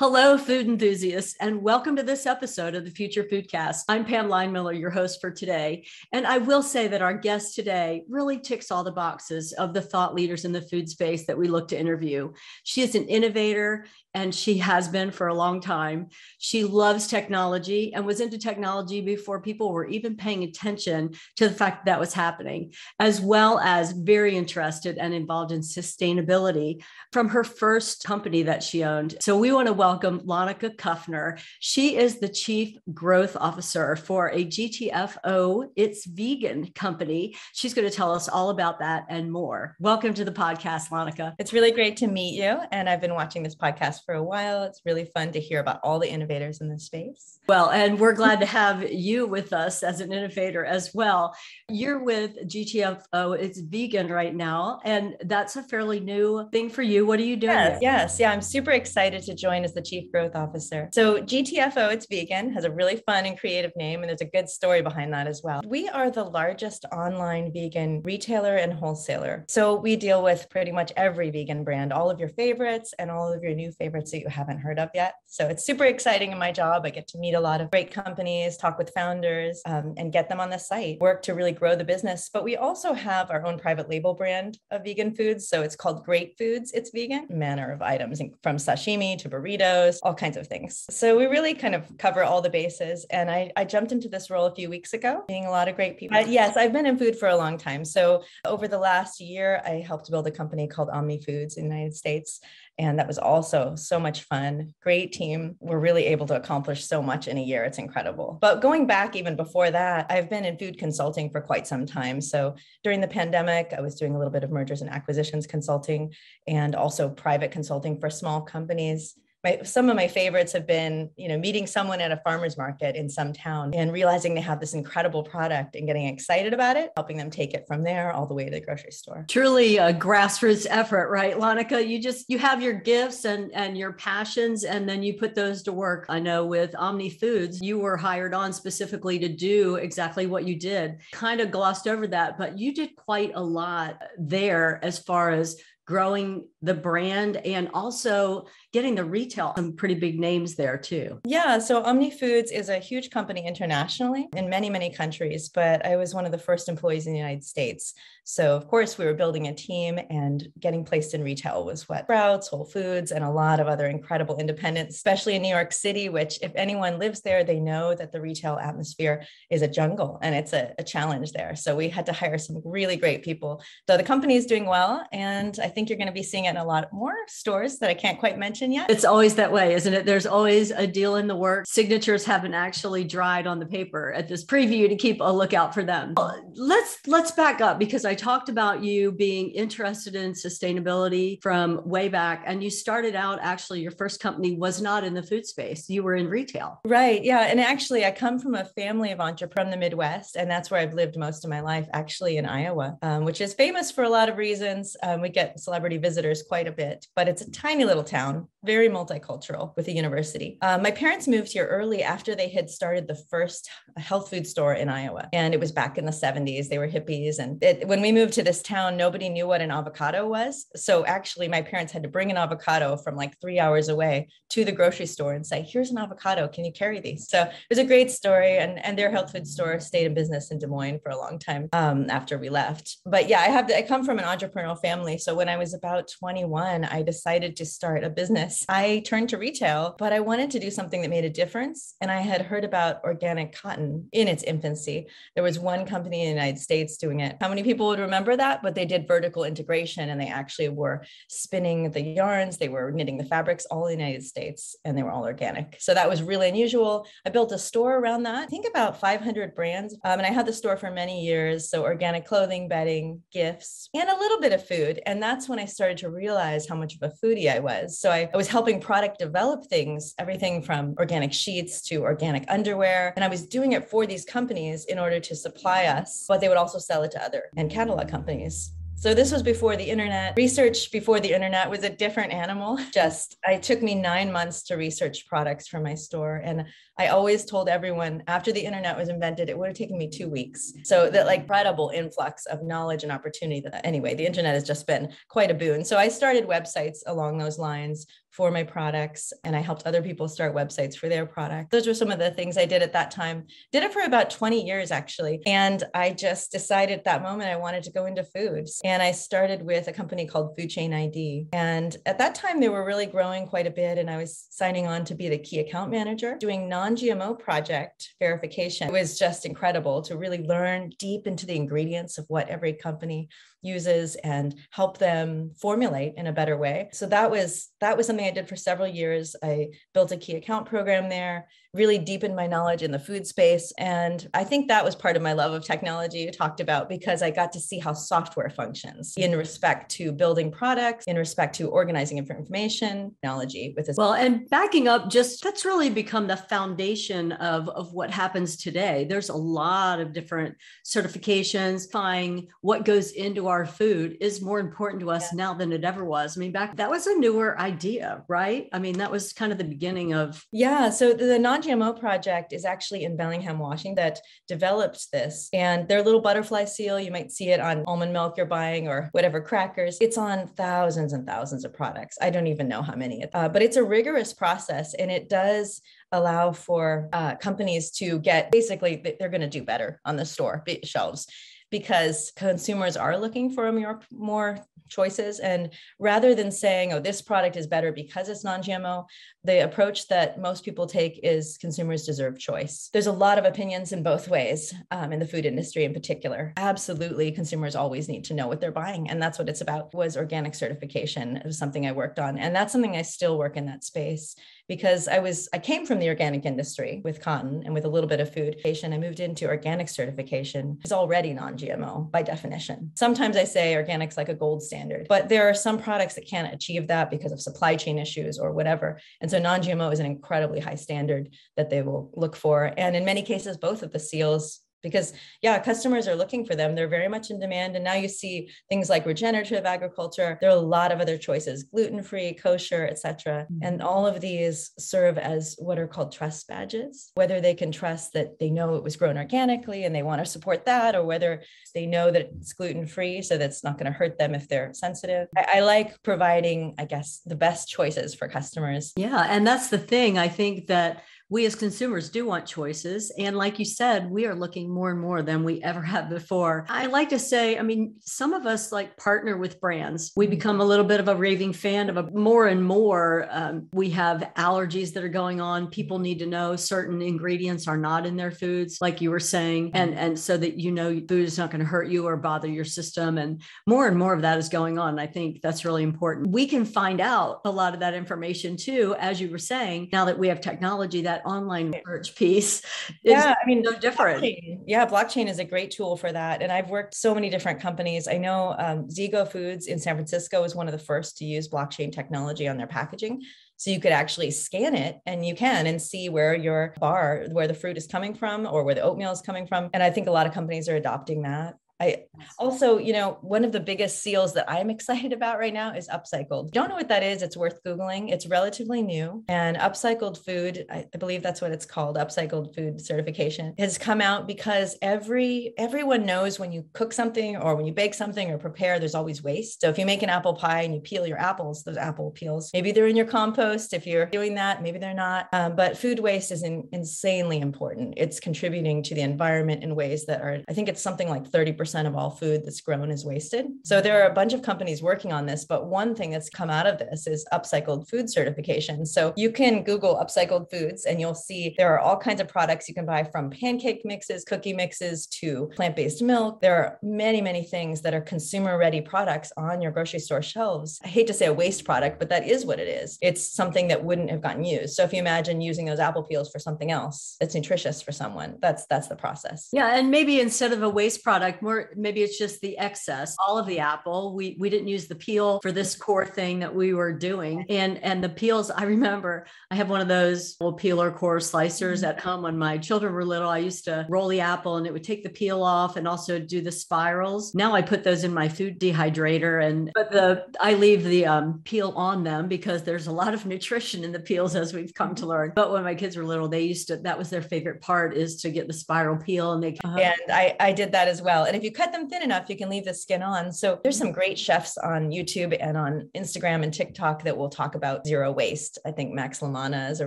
Hello, food enthusiasts, and welcome to this episode of the Future Foodcast. I'm Pam Linemiller, your host for today. And I will say that our guest today really ticks all the boxes of the thought leaders in the food space that we look to interview. She is an innovator and she has been for a long time. She loves technology and was into technology before people were even paying attention to the fact that, that was happening, as well as very interested and involved in sustainability from her first company that she owned. So we want to welcome Lonica Kufner. She is the Chief Growth Officer for a GTFO, it's vegan company. She's going to tell us all about that and more. Welcome to the podcast, Lonica. It's really great to meet you. And I've been watching this podcast for a while. It's really fun to hear about all the innovators in this space. Well, and we're glad to have you with us as an innovator as well. You're with GTFO, it's vegan right now, and that's a fairly new thing for you. What are you doing? Yes, yes, yeah, I'm super excited to join as the Chief Growth Officer. So, GTFO, it's vegan, has a really fun and creative name, and there's a good story behind that as well. We are the largest online vegan retailer and wholesaler. So, we deal with pretty much every vegan brand, all of your favorites and all of your new favorites that you haven't heard of yet. So it's super exciting in my job. I get to meet a lot of great companies, talk with founders, um, and get them on the site, work to really grow the business. But we also have our own private label brand of vegan foods. So it's called Great Foods. It's vegan, manner of items from sashimi to burritos, all kinds of things. So we really kind of cover all the bases. And I, I jumped into this role a few weeks ago, meeting a lot of great people. But yes, I've been in food for a long time. So over the last year, I helped build a company called Omni Foods in the United States. And that was also so much fun. Great team. We're really able to accomplish so much in a year. It's incredible. But going back even before that, I've been in food consulting for quite some time. So during the pandemic, I was doing a little bit of mergers and acquisitions consulting and also private consulting for small companies my some of my favorites have been you know meeting someone at a farmers market in some town and realizing they have this incredible product and getting excited about it helping them take it from there all the way to the grocery store. Truly a grassroots effort right Lonica you just you have your gifts and and your passions and then you put those to work. I know with Omni Foods you were hired on specifically to do exactly what you did. Kind of glossed over that but you did quite a lot there as far as growing the brand and also getting the retail some pretty big names there too. Yeah so omni foods is a huge company internationally in many many countries but i was one of the first employees in the united states. So of course we were building a team and getting placed in retail was what sprouts whole foods and a lot of other incredible independents especially in new york city which if anyone lives there they know that the retail atmosphere is a jungle and it's a, a challenge there. So we had to hire some really great people. So the company is doing well and i think you're going to be seeing it in a lot more stores that I can't quite mention yet. It's always that way, isn't it? There's always a deal in the works. Signatures haven't actually dried on the paper at this preview to keep a lookout for them. Let's let's back up because I talked about you being interested in sustainability from way back and you started out actually your first company was not in the food space. You were in retail. Right. Yeah, and actually I come from a family of entrepreneurs from the Midwest and that's where I've lived most of my life actually in Iowa, um, which is famous for a lot of reasons. Um, we get celebrity visitors quite a bit, but it's a tiny little town, very multicultural with the university. Uh, my parents moved here early after they had started the first health food store in Iowa. And it was back in the 70s. They were hippies. And it, when we moved to this town, nobody knew what an avocado was. So actually, my parents had to bring an avocado from like three hours away to the grocery store and say, Here's an avocado. Can you carry these? So it was a great story. And, and their health food store stayed in business in Des Moines for a long time um, after we left. But yeah, I have I come from an entrepreneurial family. So when I was about 21, I decided to start a business. I turned to retail, but I wanted to do something that made a difference. And I had heard about organic cotton in its infancy. There was one company in the United States doing it. How many people would remember that? But they did vertical integration and they actually were spinning the yarns, they were knitting the fabrics all in the United States, and they were all organic. So that was really unusual. I built a store around that. I think about 500 brands. Um, and I had the store for many years. So organic clothing, bedding, gifts, and a little bit of food. And that's when I started to realize how much of a foodie I was. So I, I was helping product develop things, everything from organic sheets to organic underwear. And I was doing it for these companies in order to supply us, but they would also sell it to other and catalog companies So this was before the internet. Research before the internet was a different animal. Just it took me 9 months to research products for my store and I always told everyone after the internet was invented it would have taken me 2 weeks. So that like incredible influx of knowledge and opportunity that anyway, the internet has just been quite a boon. So I started websites along those lines for my products and I helped other people start websites for their product. Those were some of the things I did at that time. Did it for about 20 years actually. And I just decided at that moment I wanted to go into foods. And I started with a company called Food Chain ID. And at that time they were really growing quite a bit and I was signing on to be the key account manager doing non-GMO project verification. It was just incredible to really learn deep into the ingredients of what every company uses and help them formulate in a better way. So that was that was something I did for several years. I built a key account program there really deepened my knowledge in the food space. And I think that was part of my love of technology you talked about because I got to see how software functions in respect to building products, in respect to organizing information, technology with this. Well, and backing up, just that's really become the foundation of, of what happens today. There's a lot of different certifications. Finding what goes into our food is more important to us yeah. now than it ever was. I mean, back that was a newer idea, right? I mean, that was kind of the beginning of. Yeah. So the, the non GMO project is actually in Bellingham, Washington, that developed this. And their little butterfly seal, you might see it on almond milk you're buying or whatever crackers. It's on thousands and thousands of products. I don't even know how many, uh, but it's a rigorous process and it does allow for uh, companies to get basically they're going to do better on the store shelves because consumers are looking for more, more choices. And rather than saying, oh, this product is better because it's non GMO, the approach that most people take is consumers deserve choice. There's a lot of opinions in both ways um, in the food industry in particular. Absolutely, consumers always need to know what they're buying. And that's what it's about was organic certification. It was something I worked on. And that's something I still work in that space because I was I came from the organic industry with cotton and with a little bit of food. I moved into organic certification. It's already non-GMO by definition. Sometimes I say organic's like a gold standard, but there are some products that can't achieve that because of supply chain issues or whatever. And so non-GMO is an incredibly high standard that they will look for. And in many cases, both of the seals because yeah customers are looking for them. They're very much in demand. And now you see things like regenerative agriculture. There are a lot of other choices gluten-free kosher etc mm-hmm. and all of these serve as what are called trust badges whether they can trust that they know it was grown organically and they want to support that or whether they know that it's gluten-free so that's not going to hurt them if they're sensitive. I, I like providing i guess the best choices for customers. Yeah and that's the thing. I think that we as consumers do want choices. And like you said, we are looking more and more than we ever have before. I like to say, I mean, some of us like partner with brands. We mm-hmm. become a little bit of a raving fan of a more and more. Um, we have allergies that are going on. People need to know certain ingredients are not in their foods, like you were saying, and mm-hmm. and so that you know food is not going to hurt you or bother your system. And more and more of that is going on. I think that's really important. We can find out a lot of that information too, as you were saying, now that we have technology that online search piece yeah i mean no different. blockchain. yeah blockchain is a great tool for that and i've worked so many different companies. I know um, Zego foods in san francisco was one of the first to use blockchain technology on their packaging so you could actually scan it and you can and see where your bar where the fruit is coming from or where the oatmeal is coming from and i think a lot of companies are adopting that I also, you know, one of the biggest seals that I'm excited about right now is upcycled. Don't know what that is. It's worth Googling. It's relatively new. And upcycled food, I believe that's what it's called, upcycled food certification, has come out because every everyone knows when you cook something or when you bake something or prepare, there's always waste. So if you make an apple pie and you peel your apples, those apple peels, maybe they're in your compost. If you're doing that, maybe they're not. Um, but food waste is in, insanely important. It's contributing to the environment in ways that are, I think it's something like 30% percent of all food that's grown is wasted. So mm-hmm. there are a bunch of companies working on this, but one thing that's come out of this is upcycled food certification. So you can Google upcycled foods and you'll see there are all kinds of products you can buy from pancake mixes, cookie mixes to plant based milk. There are many, many things that are consumer ready products on your grocery store shelves. I hate to say a waste product, but that is what it is. It's something that wouldn't have gotten used. So if you imagine using those apple peels for something else that's nutritious for someone, that's that's the process. Yeah, and maybe instead of a waste product, more or maybe it's just the excess, all of the apple. We we didn't use the peel for this core thing that we were doing. And and the peels, I remember I have one of those little peeler core slicers mm-hmm. at home when my children were little. I used to roll the apple and it would take the peel off and also do the spirals. Now I put those in my food dehydrator and but the I leave the um, peel on them because there's a lot of nutrition in the peels as we've come to mm-hmm. learn. But when my kids were little, they used to that was their favorite part is to get the spiral peel and they uh-huh. and I I did that as well. And if you cut them thin enough, you can leave the skin on. So there's some great chefs on YouTube and on Instagram and TikTok that will talk about zero waste. I think Max La Manna is a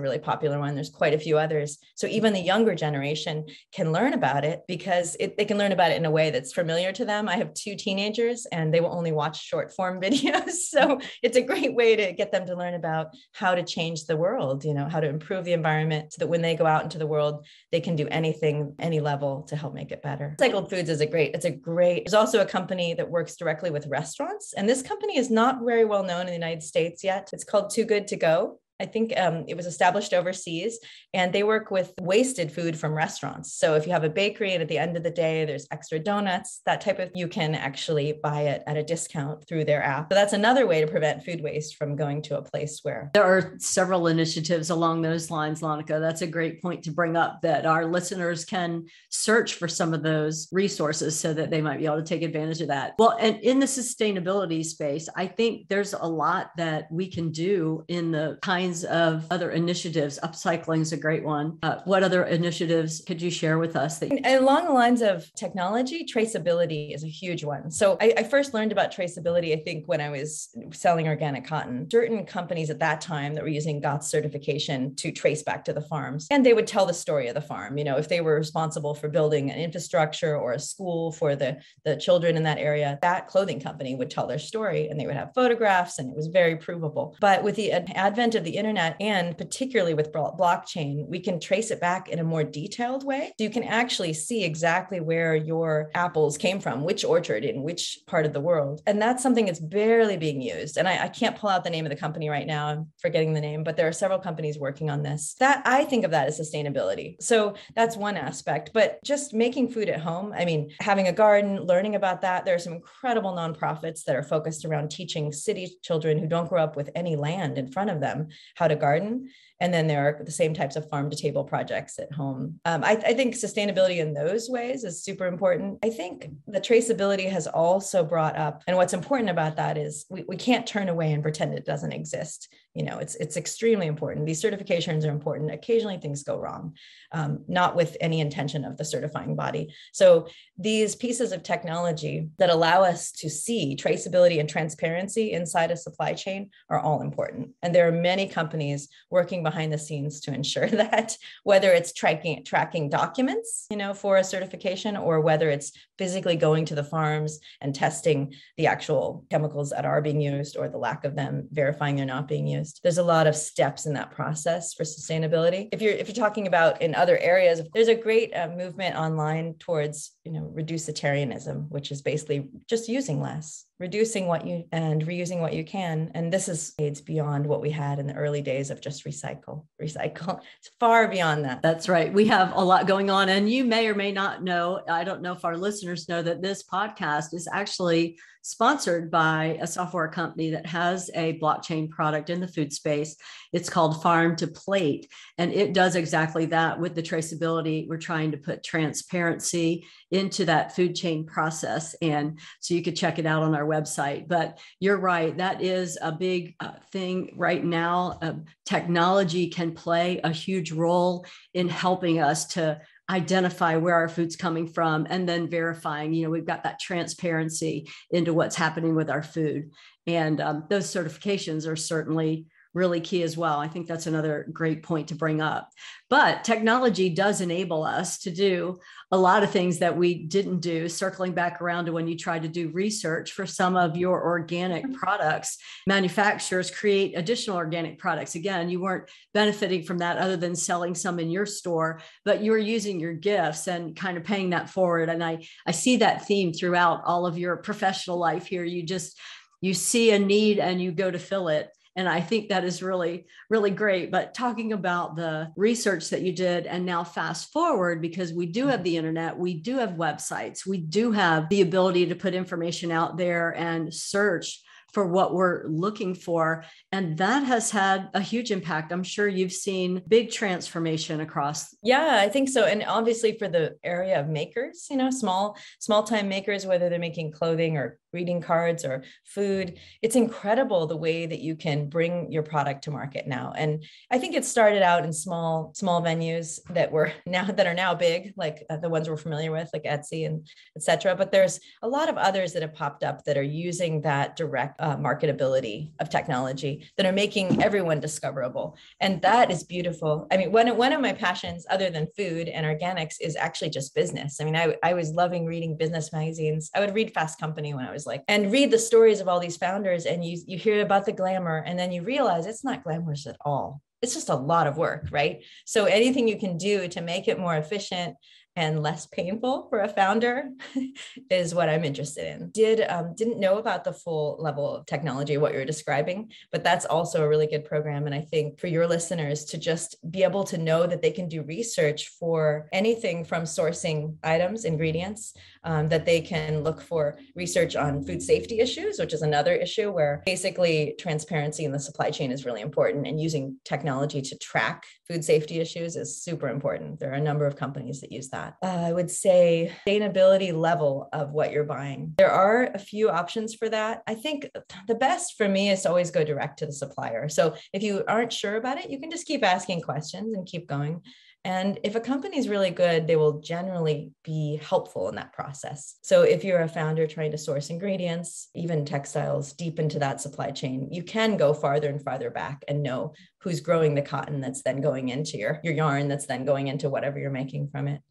really popular one. There's quite a few others. So even the younger generation can learn about it because it, they can learn about it in a way that's familiar to them. I have two teenagers and they will only watch short form videos. So it's a great way to get them to learn about how to change the world, you know, how to improve the environment so that when they go out into the world, they can do anything, any level to help make it better. Cycled Foods is a great, it's a great, there's also a company that works directly with restaurants. And this company is not very well known in the United States yet. It's called Too Good to Go. I think um, it was established overseas, and they work with wasted food from restaurants. So if you have a bakery and at the end of the day there's extra donuts, that type of you can actually buy it at a discount through their app. So that's another way to prevent food waste from going to a place where there are several initiatives along those lines, Lonica. That's a great point to bring up that our listeners can search for some of those resources so that they might be able to take advantage of that. Well, and in the sustainability space, I think there's a lot that we can do in the kind kinds of other initiatives? Upcycling is a great one. Uh, what other initiatives could you share with us? That- Along the lines of technology, traceability is a huge one. So I, I first learned about traceability, I think, when I was selling organic cotton. Certain companies at that time that were using GOTS certification to trace back to the farms, and they would tell the story of the farm. You know, if they were responsible for building an infrastructure or a school for the, the children in that area, that clothing company would tell their story and they would have photographs and it was very provable. But with the advent of the internet and particularly with blockchain, we can trace it back in a more detailed way. So you can actually see exactly where your apples came from, which orchard in which part of the world. And that's something that's barely being used. And I, I can't pull out the name of the company right now. I'm forgetting the name, but there are several companies working on this. That I think of that as sustainability. So that's one aspect. But just making food at home, I mean, having a garden, learning about that. There are some incredible nonprofits that are focused around teaching city children who don't grow up with any land in front of them how to garden. And then there are the same types of farm to table projects at home. Um, I, I, think sustainability in those ways is super important. I think the traceability has also brought up, and what's important about that is we, we can't turn away and pretend it doesn't exist. You know it's it's extremely important. These certifications are important. Occasionally things go wrong um, not with any intention of the certifying body. So these pieces of technology that allow us to see traceability and transparency inside a supply chain are all important. And there are many companies working behind the scenes to ensure that whether it's tracking tracking documents you know for a certification or whether it's physically going to the farms and testing the actual chemicals that are being used or the lack of them verifying they're not being used there's a lot of steps in that process for sustainability. If you're if you're talking about in other areas, there's a great uh, movement online towards you know reducitarianism, which is basically just using less reducing what you and reusing what you can and this is aids beyond what we had in the early days of just recycle recycle. It's far beyond that. That's right. We have a lot going on and you may or may not know i don't know if our listeners know that this podcast is actually sponsored by a software company that has a blockchain product in the food space it's called farm to plate and it does exactly that with the traceability we're trying to put transparency into that food chain process and so you could check it out on our website. But you're right, that is a big uh, thing right now. Uh, technology can play a huge role in helping us to identify where our food's coming from and then verifying you know we've got that transparency into what's happening with our food. And um, those certifications are certainly really key as well. I think that's another great point to bring up. But technology does enable us to do a lot of things that we didn't do. Circling back around to when you tried to do research for some of your organic mm-hmm. products, manufacturers create additional organic products. Again, you weren't benefiting from that other than selling some in your store, but you were using your gifts and kind of paying that forward. And I, I see that theme throughout all of your professional life here. You just you see a need and you go to fill it And I think that is really, really great. But talking about the research that you did, and now fast forward, because we do have mm-hmm. the internet, we do have websites, we do have the ability to put information out there and search for what we're looking for. And that has had a huge impact. I'm sure you've seen big transformation across. Yeah, I think so. And obviously for the area of makers, you know, small, small time makers, whether they're making clothing or greeting cards or food. It's incredible the way that you can bring your product to market now. And I think it started out in small, small venues that were now that are now big, like uh, the ones we're familiar with, like Etsy and etc. But there's a lot of others that have popped up that are using that direct uh, marketability of technology that are making everyone discoverable. And that is beautiful. I mean, one, one of my passions, other than food and organics, is actually just business. I mean, I, I was loving reading business magazines. I would read Fast Company when I was like and read the stories of all these founders and you you hear about the glamour and then you realize it's not glamorous at all it's just a lot of work right so anything you can do to make it more efficient and less painful for a founder is what I'm interested in. Did um, didn't know about the full level of technology what you're describing, but that's also a really good program. And I think for your listeners to just be able to know that they can do research for anything from sourcing items, ingredients, um, that they can look for research on food safety issues, which is another issue where basically transparency in the supply chain is really important, and using technology to track food safety issues is super important. There are a number of companies that use that? Uh, I would say sustainability level of what you're buying. There are a few options for that. I think the best for me is to always go direct to the supplier. So if you aren't sure about it, you can just keep asking questions and keep going. And if a company is really good, they will generally be helpful in that process. So if you're a founder trying to source ingredients, even textiles deep into that supply chain, you can go farther and farther back and know who's growing the cotton that's then going into your, your yarn that's then going into whatever you're making from it.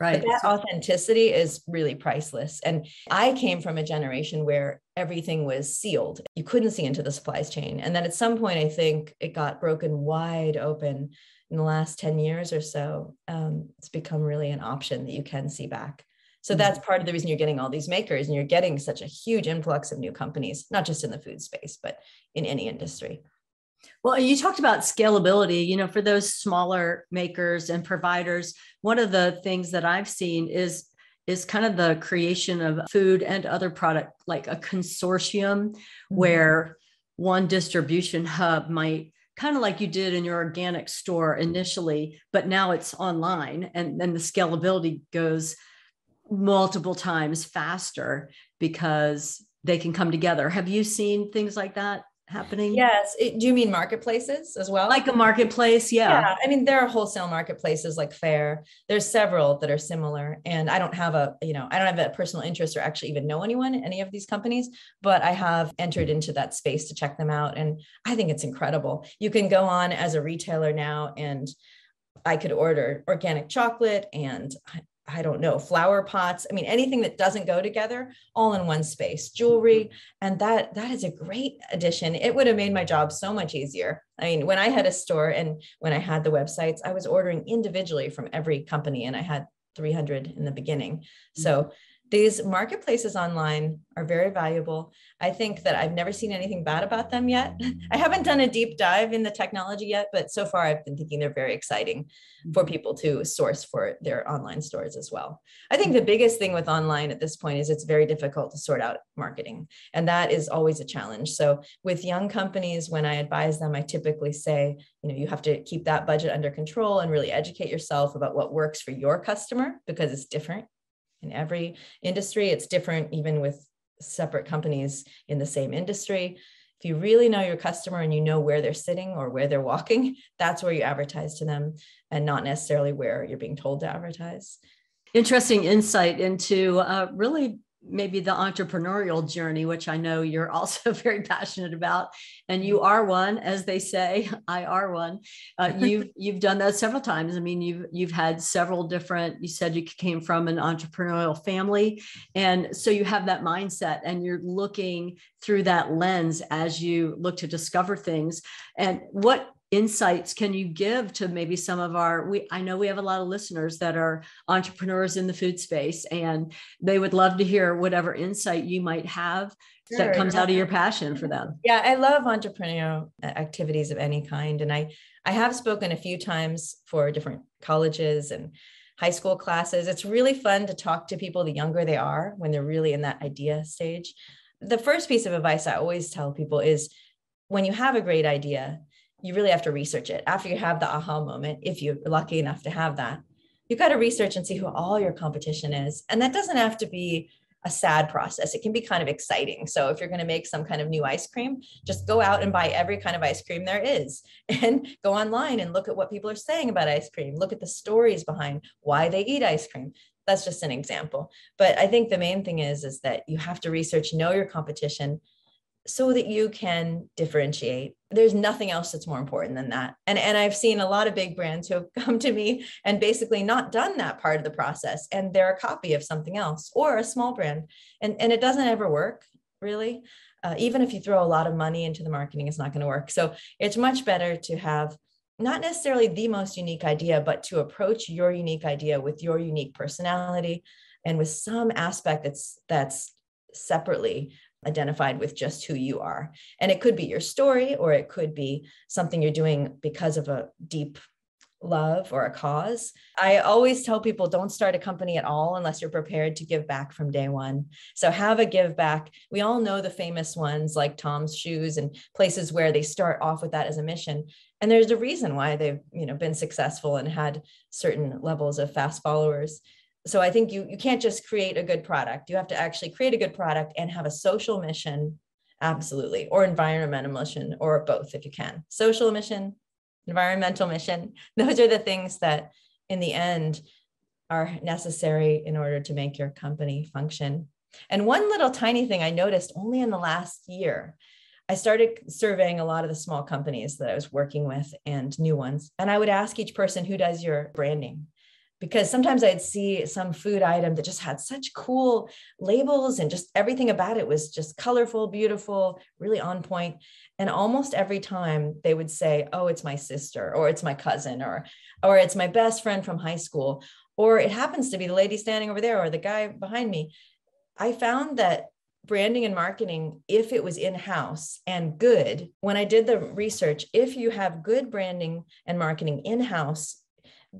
Right. But that authenticity is really priceless. And I came from a generation where everything was sealed. You couldn't see into the supplies chain. And then at some point, I think it got broken wide open in the last 10 years or so. Um, it's become really an option that you can see back. So mm-hmm. that's part of the reason you're getting all these makers and you're getting such a huge influx of new companies, not just in the food space, but in any industry. Well, you talked about scalability, you know, for those smaller makers and providers, one of the things that I've seen is is kind of the creation of food and other product like a consortium mm-hmm. where one distribution hub might kind of like you did in your organic store initially, but now it's online and then the scalability goes multiple times faster because they can come together. Have you seen things like that? Happening? Yes. It, do you mean marketplaces as well? Like a marketplace, yeah. Yeah. I mean, there are wholesale marketplaces like Faire. There's several that are similar. And I don't have a, you know, I don't have a personal interest or actually even know anyone in any of these companies, but I have entered into that space to check them out. And I think it's incredible. You can go on as a retailer now and I could order organic chocolate and I don't know, flower pots. I mean, anything that doesn't go together all in one space, jewelry. Mm-hmm. And that that is a great addition. It would have made my job so much easier. I mean, when I had a store and when I had the websites, I was ordering individually from every company and I had 300 in the beginning. Mm-hmm. So these marketplaces online are very valuable. I think that I've never seen anything bad about them yet. I haven't done a deep dive in the technology yet, but so far I've been thinking they're very exciting for mm-hmm. people to source for their online stores as well. I think the biggest thing with online at this point is it's very difficult to sort out marketing, and that is always a challenge. So with young companies, when I advise them, I typically say, you know, you have to keep that budget under control and really educate yourself about what works for your customer because it's different in every industry. It's different even with separate companies in the same industry. If you really know your customer and you know where they're sitting or where they're walking, that's where you advertise to them and not necessarily where you're being told to advertise. Interesting insight into uh, really maybe the entrepreneurial journey, which I know you're also very passionate about, and you are one, as they say, I are one. Uh, you've you've done that several times. I mean, you've you've had several different. You said you came from an entrepreneurial family, and so you have that mindset, and you're looking through that lens as you look to discover things. And what insights can you give to maybe some of our we i know we have a lot of listeners that are entrepreneurs in the food space and they would love to hear whatever insight you might have sure. that comes out of your passion for them. Yeah, I love entrepreneurial activities of any kind. And I, I have spoken a few times for different colleges and high school classes. It's really fun to talk to people the younger they are when they're really in that idea stage. The first piece of advice I always tell people is when you have a great idea, you really have to research it. After you have the aha moment, if you're lucky enough to have that, you've got to research and see who all your competition is. And that doesn't have to be a sad process. It can be kind of exciting. So if you're going to make some kind of new ice cream, just go out and buy every kind of ice cream there is and go online and look at what people are saying about ice cream. Look at the stories behind why they eat ice cream. That's just an example. But I think the main thing is is that you have to research, know your competition, so that you can differentiate. There's nothing else that's more important than that. And, and I've seen a lot of big brands who have come to me and basically not done that part of the process. And they're a copy of something else or a small brand. And, and it doesn't ever work, really. Uh, even if you throw a lot of money into the marketing, it's not going to work. So it's much better to have not necessarily the most unique idea, but to approach your unique idea with your unique personality and with some aspect that's that's separately identified with just who you are. And it could be your story, or it could be something you're doing because of a deep love or a cause. I always tell people don't start a company at all unless you're prepared to give back from day one. So have a give back. We all know the famous ones like Tom's Shoes and places where they start off with that as a mission. And there's a reason why they've, you know, been successful and had certain levels of fast followers so i think you you can't just create a good product you have to actually create a good product and have a social mission absolutely or environmental mission or both if you can social mission environmental mission those are the things that in the end are necessary in order to make your company function and one little tiny thing i noticed only in the last year I started surveying a lot of the small companies that I was working with and new ones. And I would ask each person, who does your branding? Because sometimes I'd see some food item that just had such cool labels and just everything about it was just colorful, beautiful, really on point. And almost every time they would say, "Oh, it's my sister," or "It's my cousin," or "or it's my best friend from high school," or it happens to be the lady standing over there or the guy behind me. I found that branding and marketing if it was in house and good when i did the research if you have good branding and marketing in house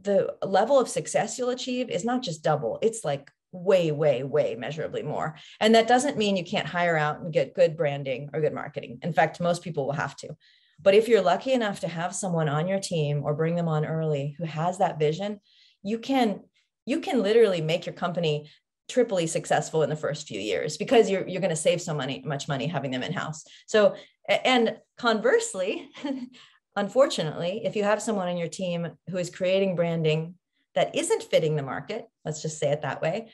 the level of success you'll achieve is not just double, it's like way, way, way measurably more. And that doesn't mean you can't hire out and get good branding or good marketing. In fact, most people will have to. But if you're lucky enough to have someone on your team or bring them on early who has that vision, you can you can literally make your company triply successful in the first few years because you're you're going to save so money much money having them in house. So and conversely, Unfortunately, if you have someone on your team who is creating branding that isn't fitting the market, let's just say it that way,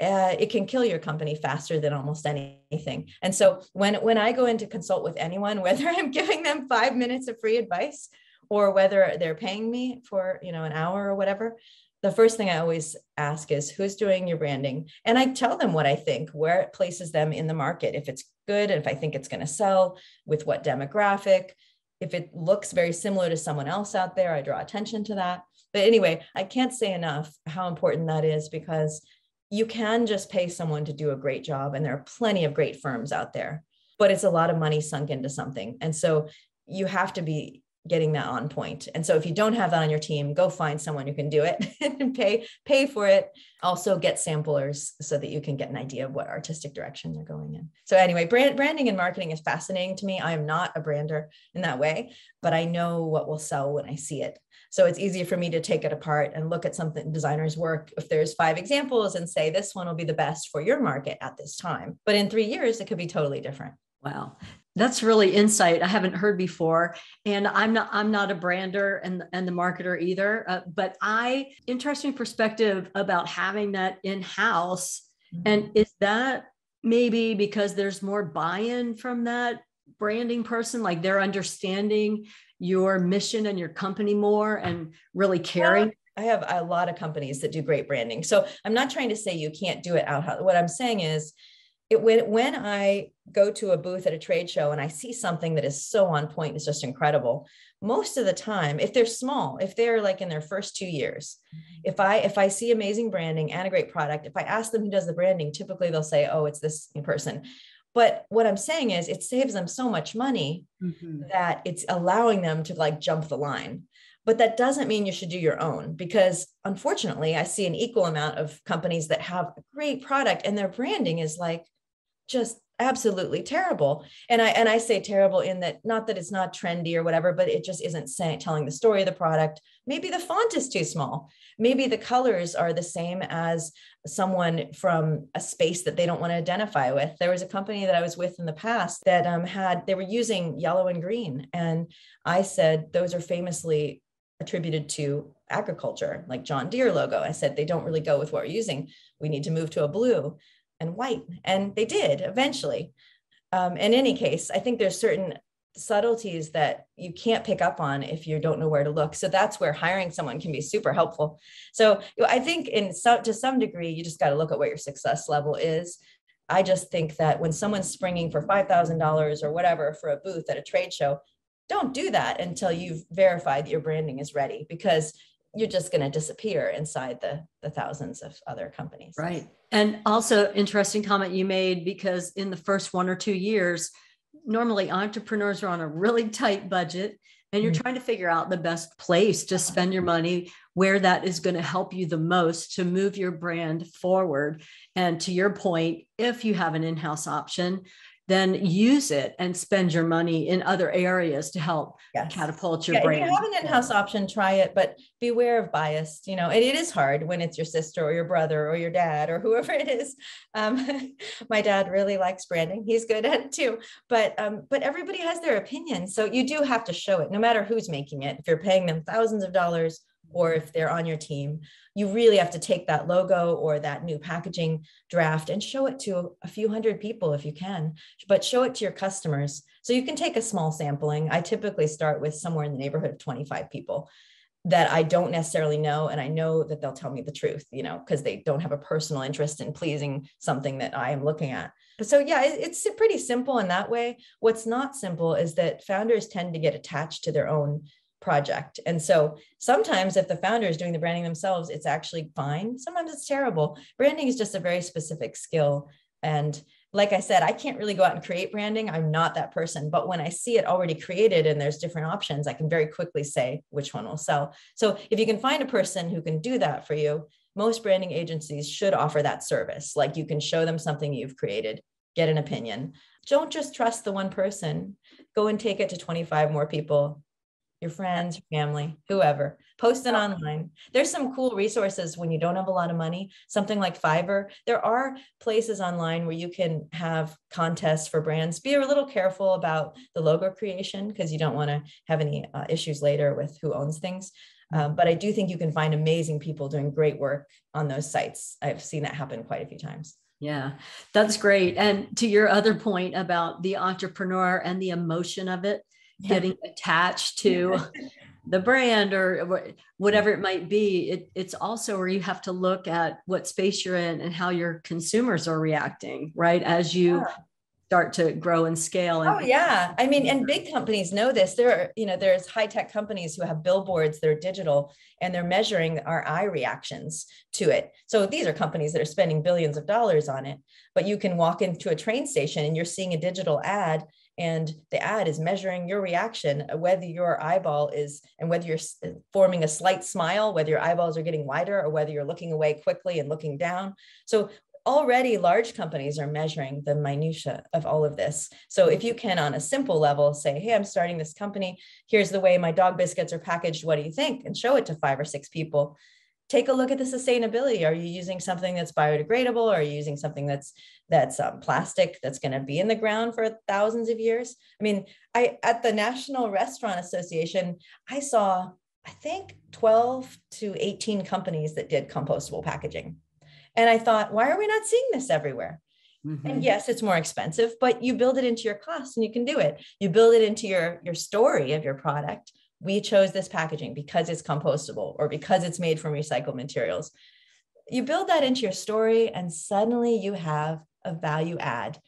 uh, it can kill your company faster than almost anything. And so when when I go in to consult with anyone, whether I'm giving them five minutes of free advice or whether they're paying me for you know an hour or whatever, the first thing I always ask is who's doing your branding, and I tell them what I think, where it places them in the market, if it's good, if I think it's going to sell, with what demographic, if it looks very similar to someone else out there, I draw attention to that. But anyway, I can't say enough how important that is because you can just pay someone to do a great job, and there are plenty of great firms out there, but it's a lot of money sunk into something. And so you have to be getting that on point. And so if you don't have that on your team, go find someone who can do it and pay pay for it. Also get samplers so that you can get an idea of what artistic direction they're going in. So anyway, brand, branding and marketing is fascinating to me. I am not a brander in that way, but I know what will sell when I see it. So it's easier for me to take it apart and look at something designers work. If there's five examples and say this one will be the best for your market at this time, but in 3 years it could be totally different. Wow that's really insight I haven't heard before. And I'm not I'm not a brander and and the marketer either. Uh, but I interesting perspective about having that in house. Mm-hmm. And is that maybe because there's more buy-in from that branding person, like they're understanding your mission and your company more and really caring? I have a lot of companies that do great branding. So I'm not trying to say you can't do it out. What I'm saying is it when when I go to a booth at a trade show and I see something that is so on point, it's just incredible. Most of the time, if they're small, if they're like in their first two years, mm-hmm. if I if I see amazing branding and a great product, if I ask them who does the branding, typically they'll say, "Oh, it's this person." But what I'm saying is it saves them so much money mm-hmm. that it's allowing them to like jump the line. But that doesn't mean you should do your own because unfortunately, I see an equal amount of companies that have a great product and their branding is like just absolutely terrible. And i and i say terrible in that not that it's not trendy or whatever but it just isn't saying telling the story of the product. Maybe the font is too small. Maybe the colors are the same as someone from a space that they don't want to identify with. There was a company that i was with in the past that um, had they were using yellow and green. And i said those are famously attributed to agriculture like john deere logo. I said they don't really go with what we're using. We need to move to a blue and white. And they did eventually. Um, in any case, I think there's certain subtleties that you can't pick up on if you don't know where to look. So that's where hiring someone can be super helpful. So I think in so, to some degree, you just got to look at what your success level is. I just think that when someone's springing for $5,000 or whatever for a booth at a trade show, don't do that until you've verified that your branding is ready because you're just going to disappear inside the the thousands of other companies. Right. And also interesting comment you made because in the first one or two years normally entrepreneurs are on a really tight budget and you're mm-hmm. trying to figure out the best place to spend your money where that is going to help you the most to move your brand forward. And to your point if you have an in-house option then use it and spend your money in other areas to help yes. catapult your yeah, brand. If you have an in-house option, try it, but beware of bias. You know, it, it is hard when it's your sister or your brother or your dad or whoever it is. Um, my dad really likes branding; he's good at it too. But um, but everybody has their opinion, so you do have to show it, no matter who's making it. If you're paying them thousands of dollars or if they're on your team, you really have to take that logo or that new packaging draft and show it to a few hundred people if you can, but show it to your customers. So you can take a small sampling. I typically start with somewhere in the neighborhood of 25 people that I don't necessarily know. And I know that they'll tell me the truth, you know, because they don't have a personal interest in pleasing something that I am looking at. So, yeah, it's pretty simple in that way. What's not simple is that founders tend to get attached to their own project. And so sometimes if the founder is doing the branding themselves, it's actually fine. Sometimes it's terrible. Branding is just a very specific skill. And like I said, I can't really go out and create branding. I'm not that person. But when I see it already created and there's different options, I can very quickly say which one will sell. So if you can find a person who can do that for you, most branding agencies should offer that service. Like you can show them something you've created, get an opinion. Don't just trust the one person. Go and take it to 25 more people your friends, family, whoever. Post it online. There's some cool resources when you don't have a lot of money, something like Fiverr. There are places online where you can have contests for brands. Be a little careful about the logo creation because you don't want to have any uh, issues later with who owns things. Um, but I do think you can find amazing people doing great work on those sites. I've seen that happen quite a few times. Yeah, that's great. And to your other point about the entrepreneur and the emotion of it. Getting attached to the brand or whatever it might be it, it's also where you have to look at what space you're in and how your consumers are reacting right as you yeah. start to grow and scale and oh yeah. I mean and big companies know this. There are you know there's high tech companies who have billboards that are digital and they're measuring our eye reactions to it. So these are companies that are spending billions of dollars on it but you can walk into a train station and you're seeing a digital ad and the ad is measuring your reaction uh, whether your eyeball is and whether you're uh, forming a slight smile whether your eyeballs are getting wider or whether you're looking away quickly and looking down. So already large companies are measuring the minutia of all of this. So if you can on a simple level say hey i'm starting this company. Here's the way my dog biscuits are packaged. What do you think? and show it to five or six people take a look at the sustainability. Are you using something that's biodegradable? Or are you using something that's that's um, plastic that's going to be in the ground for thousands of years? I mean, I at the National Restaurant Association, I saw I think 12 to 18 companies that did compostable packaging. And I thought, why are we not seeing this everywhere? Mm-hmm. And yes, it's more expensive, but you build it into your cost and you can do it. You build it into your your story of your product we chose this packaging because it's compostable or because it's made from recycled materials. You build that into your story, and suddenly you have a value add.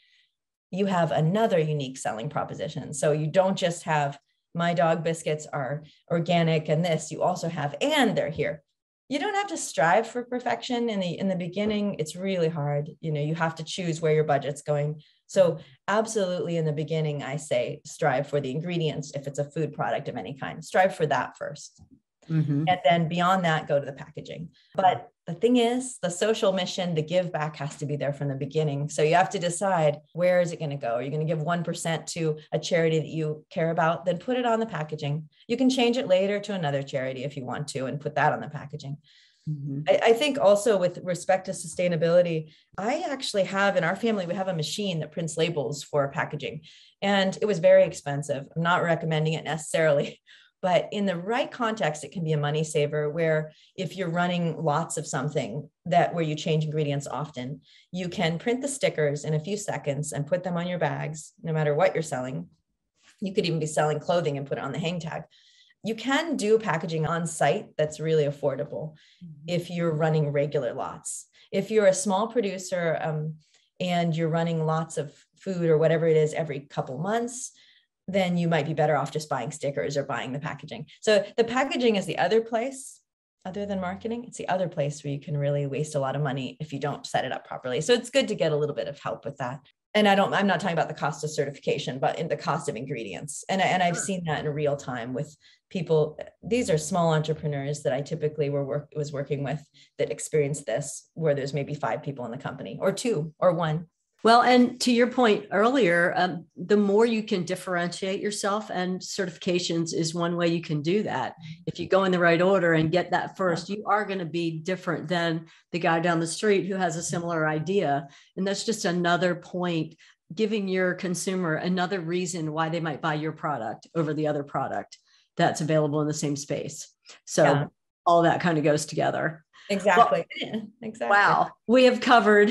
You have another unique selling proposition. So you don't just have my dog biscuits are organic and this, you also have, and they're here. You don't have to strive for perfection in the in the beginning. It's really hard. You know, you have to choose where your budget's going. So, absolutely, in the beginning, I say strive for the ingredients if it's a food product of any kind, strive for that 1st mm-hmm. And then beyond that, go to the packaging. But the thing is, the social mission, the give back has to be there from the beginning. So you have to decide where is it going to go? Are you going to give 1% to a charity that you care about? Then put it on the packaging. You can change it later to another charity if you want to and put that on the packaging. Mm-hmm. I, I, think also with respect to sustainability, I actually have in our family, we have a machine that prints labels for packaging, and it was very expensive. I'm not recommending it necessarily, but in the right context, it can be a money saver where if you're running lots of something that where you change ingredients often, you can print the stickers in a few seconds and put them on your bags, no matter what you're selling. You could even be selling clothing and put it on the hang tag you can do packaging on site that's really affordable mm-hmm. if you're running regular lots. If you're a small producer um, and you're running lots of food or whatever it is every couple months, then you might be better off just buying stickers or buying the packaging. So the packaging is the other place other than marketing. It's the other place where you can really waste a lot of money if you don't set it up properly. So it's good to get a little bit of help with that and I don't, I'm not talking about the cost of certification, but in the cost of ingredients. And, and I've seen that in real time with people. These are small entrepreneurs that I typically were work, was working with that experienced this, where there's maybe five people in the company or two or one. Well, and to your point earlier, um, the more you can differentiate yourself, and certifications is one way you can do that. If you go in the right order and get that first, you are going to be different than the guy down the street who has a similar idea. And that's just another point, giving your consumer another reason why they might buy your product over the other product that's available in the same space. So yeah. all that kind of goes together. Exactly. Well, exactly. Wow. We have covered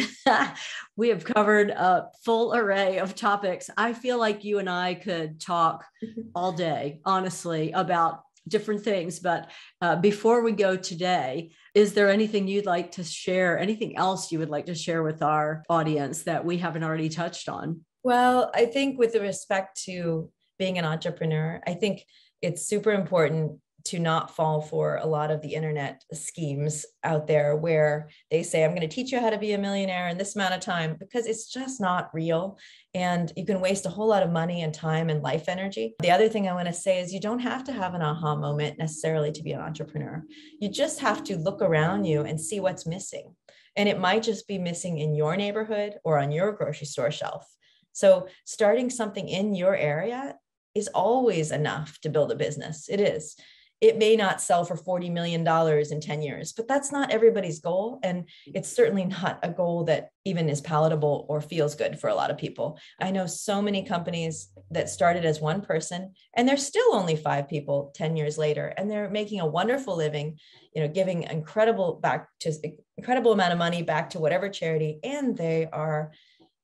we have covered a full array of topics. I feel like you and I could talk all day, honestly, about different things. But uh, before we go today, is there anything you'd like to share? Anything else you would like to share with our audience that we haven't already touched on? Well, I think with respect to being an entrepreneur, I think it's super important to not fall for a lot of the internet schemes out there where they say, I'm going to teach you how to be a millionaire in this amount of time, because it's just not real. And you can waste a whole lot of money and time and life energy. The other thing I want to say is you don't have to have an aha moment necessarily to be an entrepreneur. You just have to look around you and see what's missing. And it might just be missing in your neighborhood or on your grocery store shelf. So, starting something in your area is always enough to build a business. It is it may not sell for $40 million in 10 years, but that's not everybody's goal. And mm-hmm. it's certainly not a goal that even is palatable or feels good for a lot of people. I know so many companies that started as one person and they're still only five people 10 years later, and they're making a wonderful living, you know, giving incredible back to incredible amount of money back to whatever charity, and they are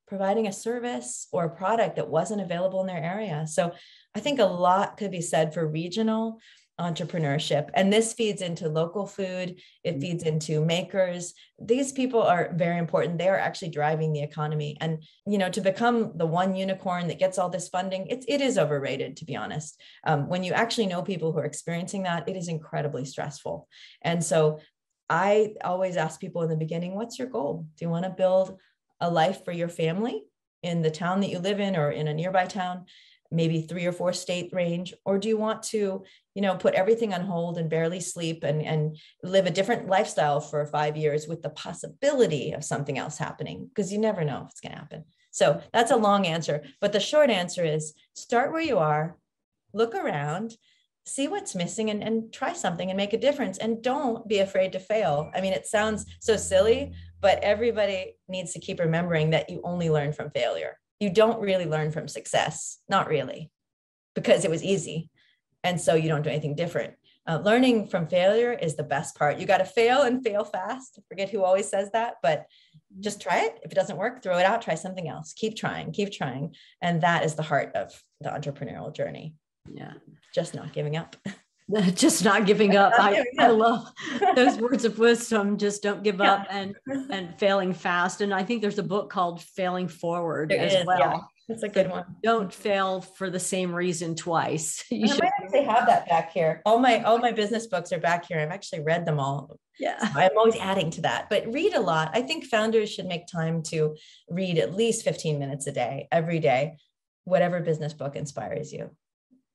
providing a service or a product that wasn't available in their area. So I think a lot could be said for regional entrepreneurship. And this feeds into local food. It mm-hmm. feeds into makers. These people are very important. They are actually driving the economy. And you know to become the one unicorn that gets all this funding it's it is overrated to be honest. Um, when you actually know people who are experiencing that it is incredibly stressful. And so i always ask people in the beginning what's your goal? Do you want to build a life for your family in the town that you live in or in a nearby town maybe three or four state range or do you want to you know put everything on hold and barely sleep and and live a different lifestyle for five years with the possibility of something else happening? Because you never know if it's going to happen. So that's a long answer but the short answer is start where you are look around see what's missing and, and try something and make a difference and don't be afraid to fail. I mean it sounds so silly but everybody needs to keep remembering that you only learn from failure you don't really learn from success, not really, because it was easy. And so you don't do anything different. Uh, learning from failure is the best part. You got to fail and fail fast. I forget who always says that, but just try it. If it doesn't work, throw it out, try something else. Keep trying, keep trying. And that is the heart of the entrepreneurial journey. Yeah. Just not giving up. just not giving up. I, I love those words of wisdom. Just don't give yeah. up and and failing fast. And I think there's a book called Failing Forward there as is, well. Yeah. That's a good one. Don't fail for the same reason twice. You I should might actually have that back here. All my all my business books are back here. I've actually read them all. Yeah. So I'm always adding to that, but read a lot. I think founders should make time to read at least 15 minutes a day, every day, whatever business book inspires you.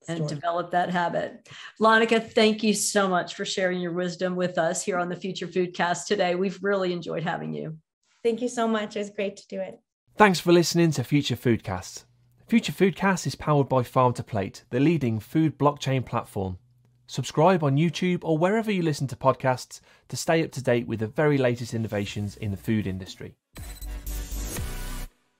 And Story. develop that habit. Lonica, thank you so much for sharing your wisdom with us here on the Future Foodcast today. We've really enjoyed having you. Thank you so much. It was great to do it. Thanks for listening to Future Foodcast. Future Foodcast is powered by Farm to Plate, the leading food blockchain platform. Subscribe on YouTube or wherever you listen to podcasts to stay up to date with the very latest innovations in the food industry.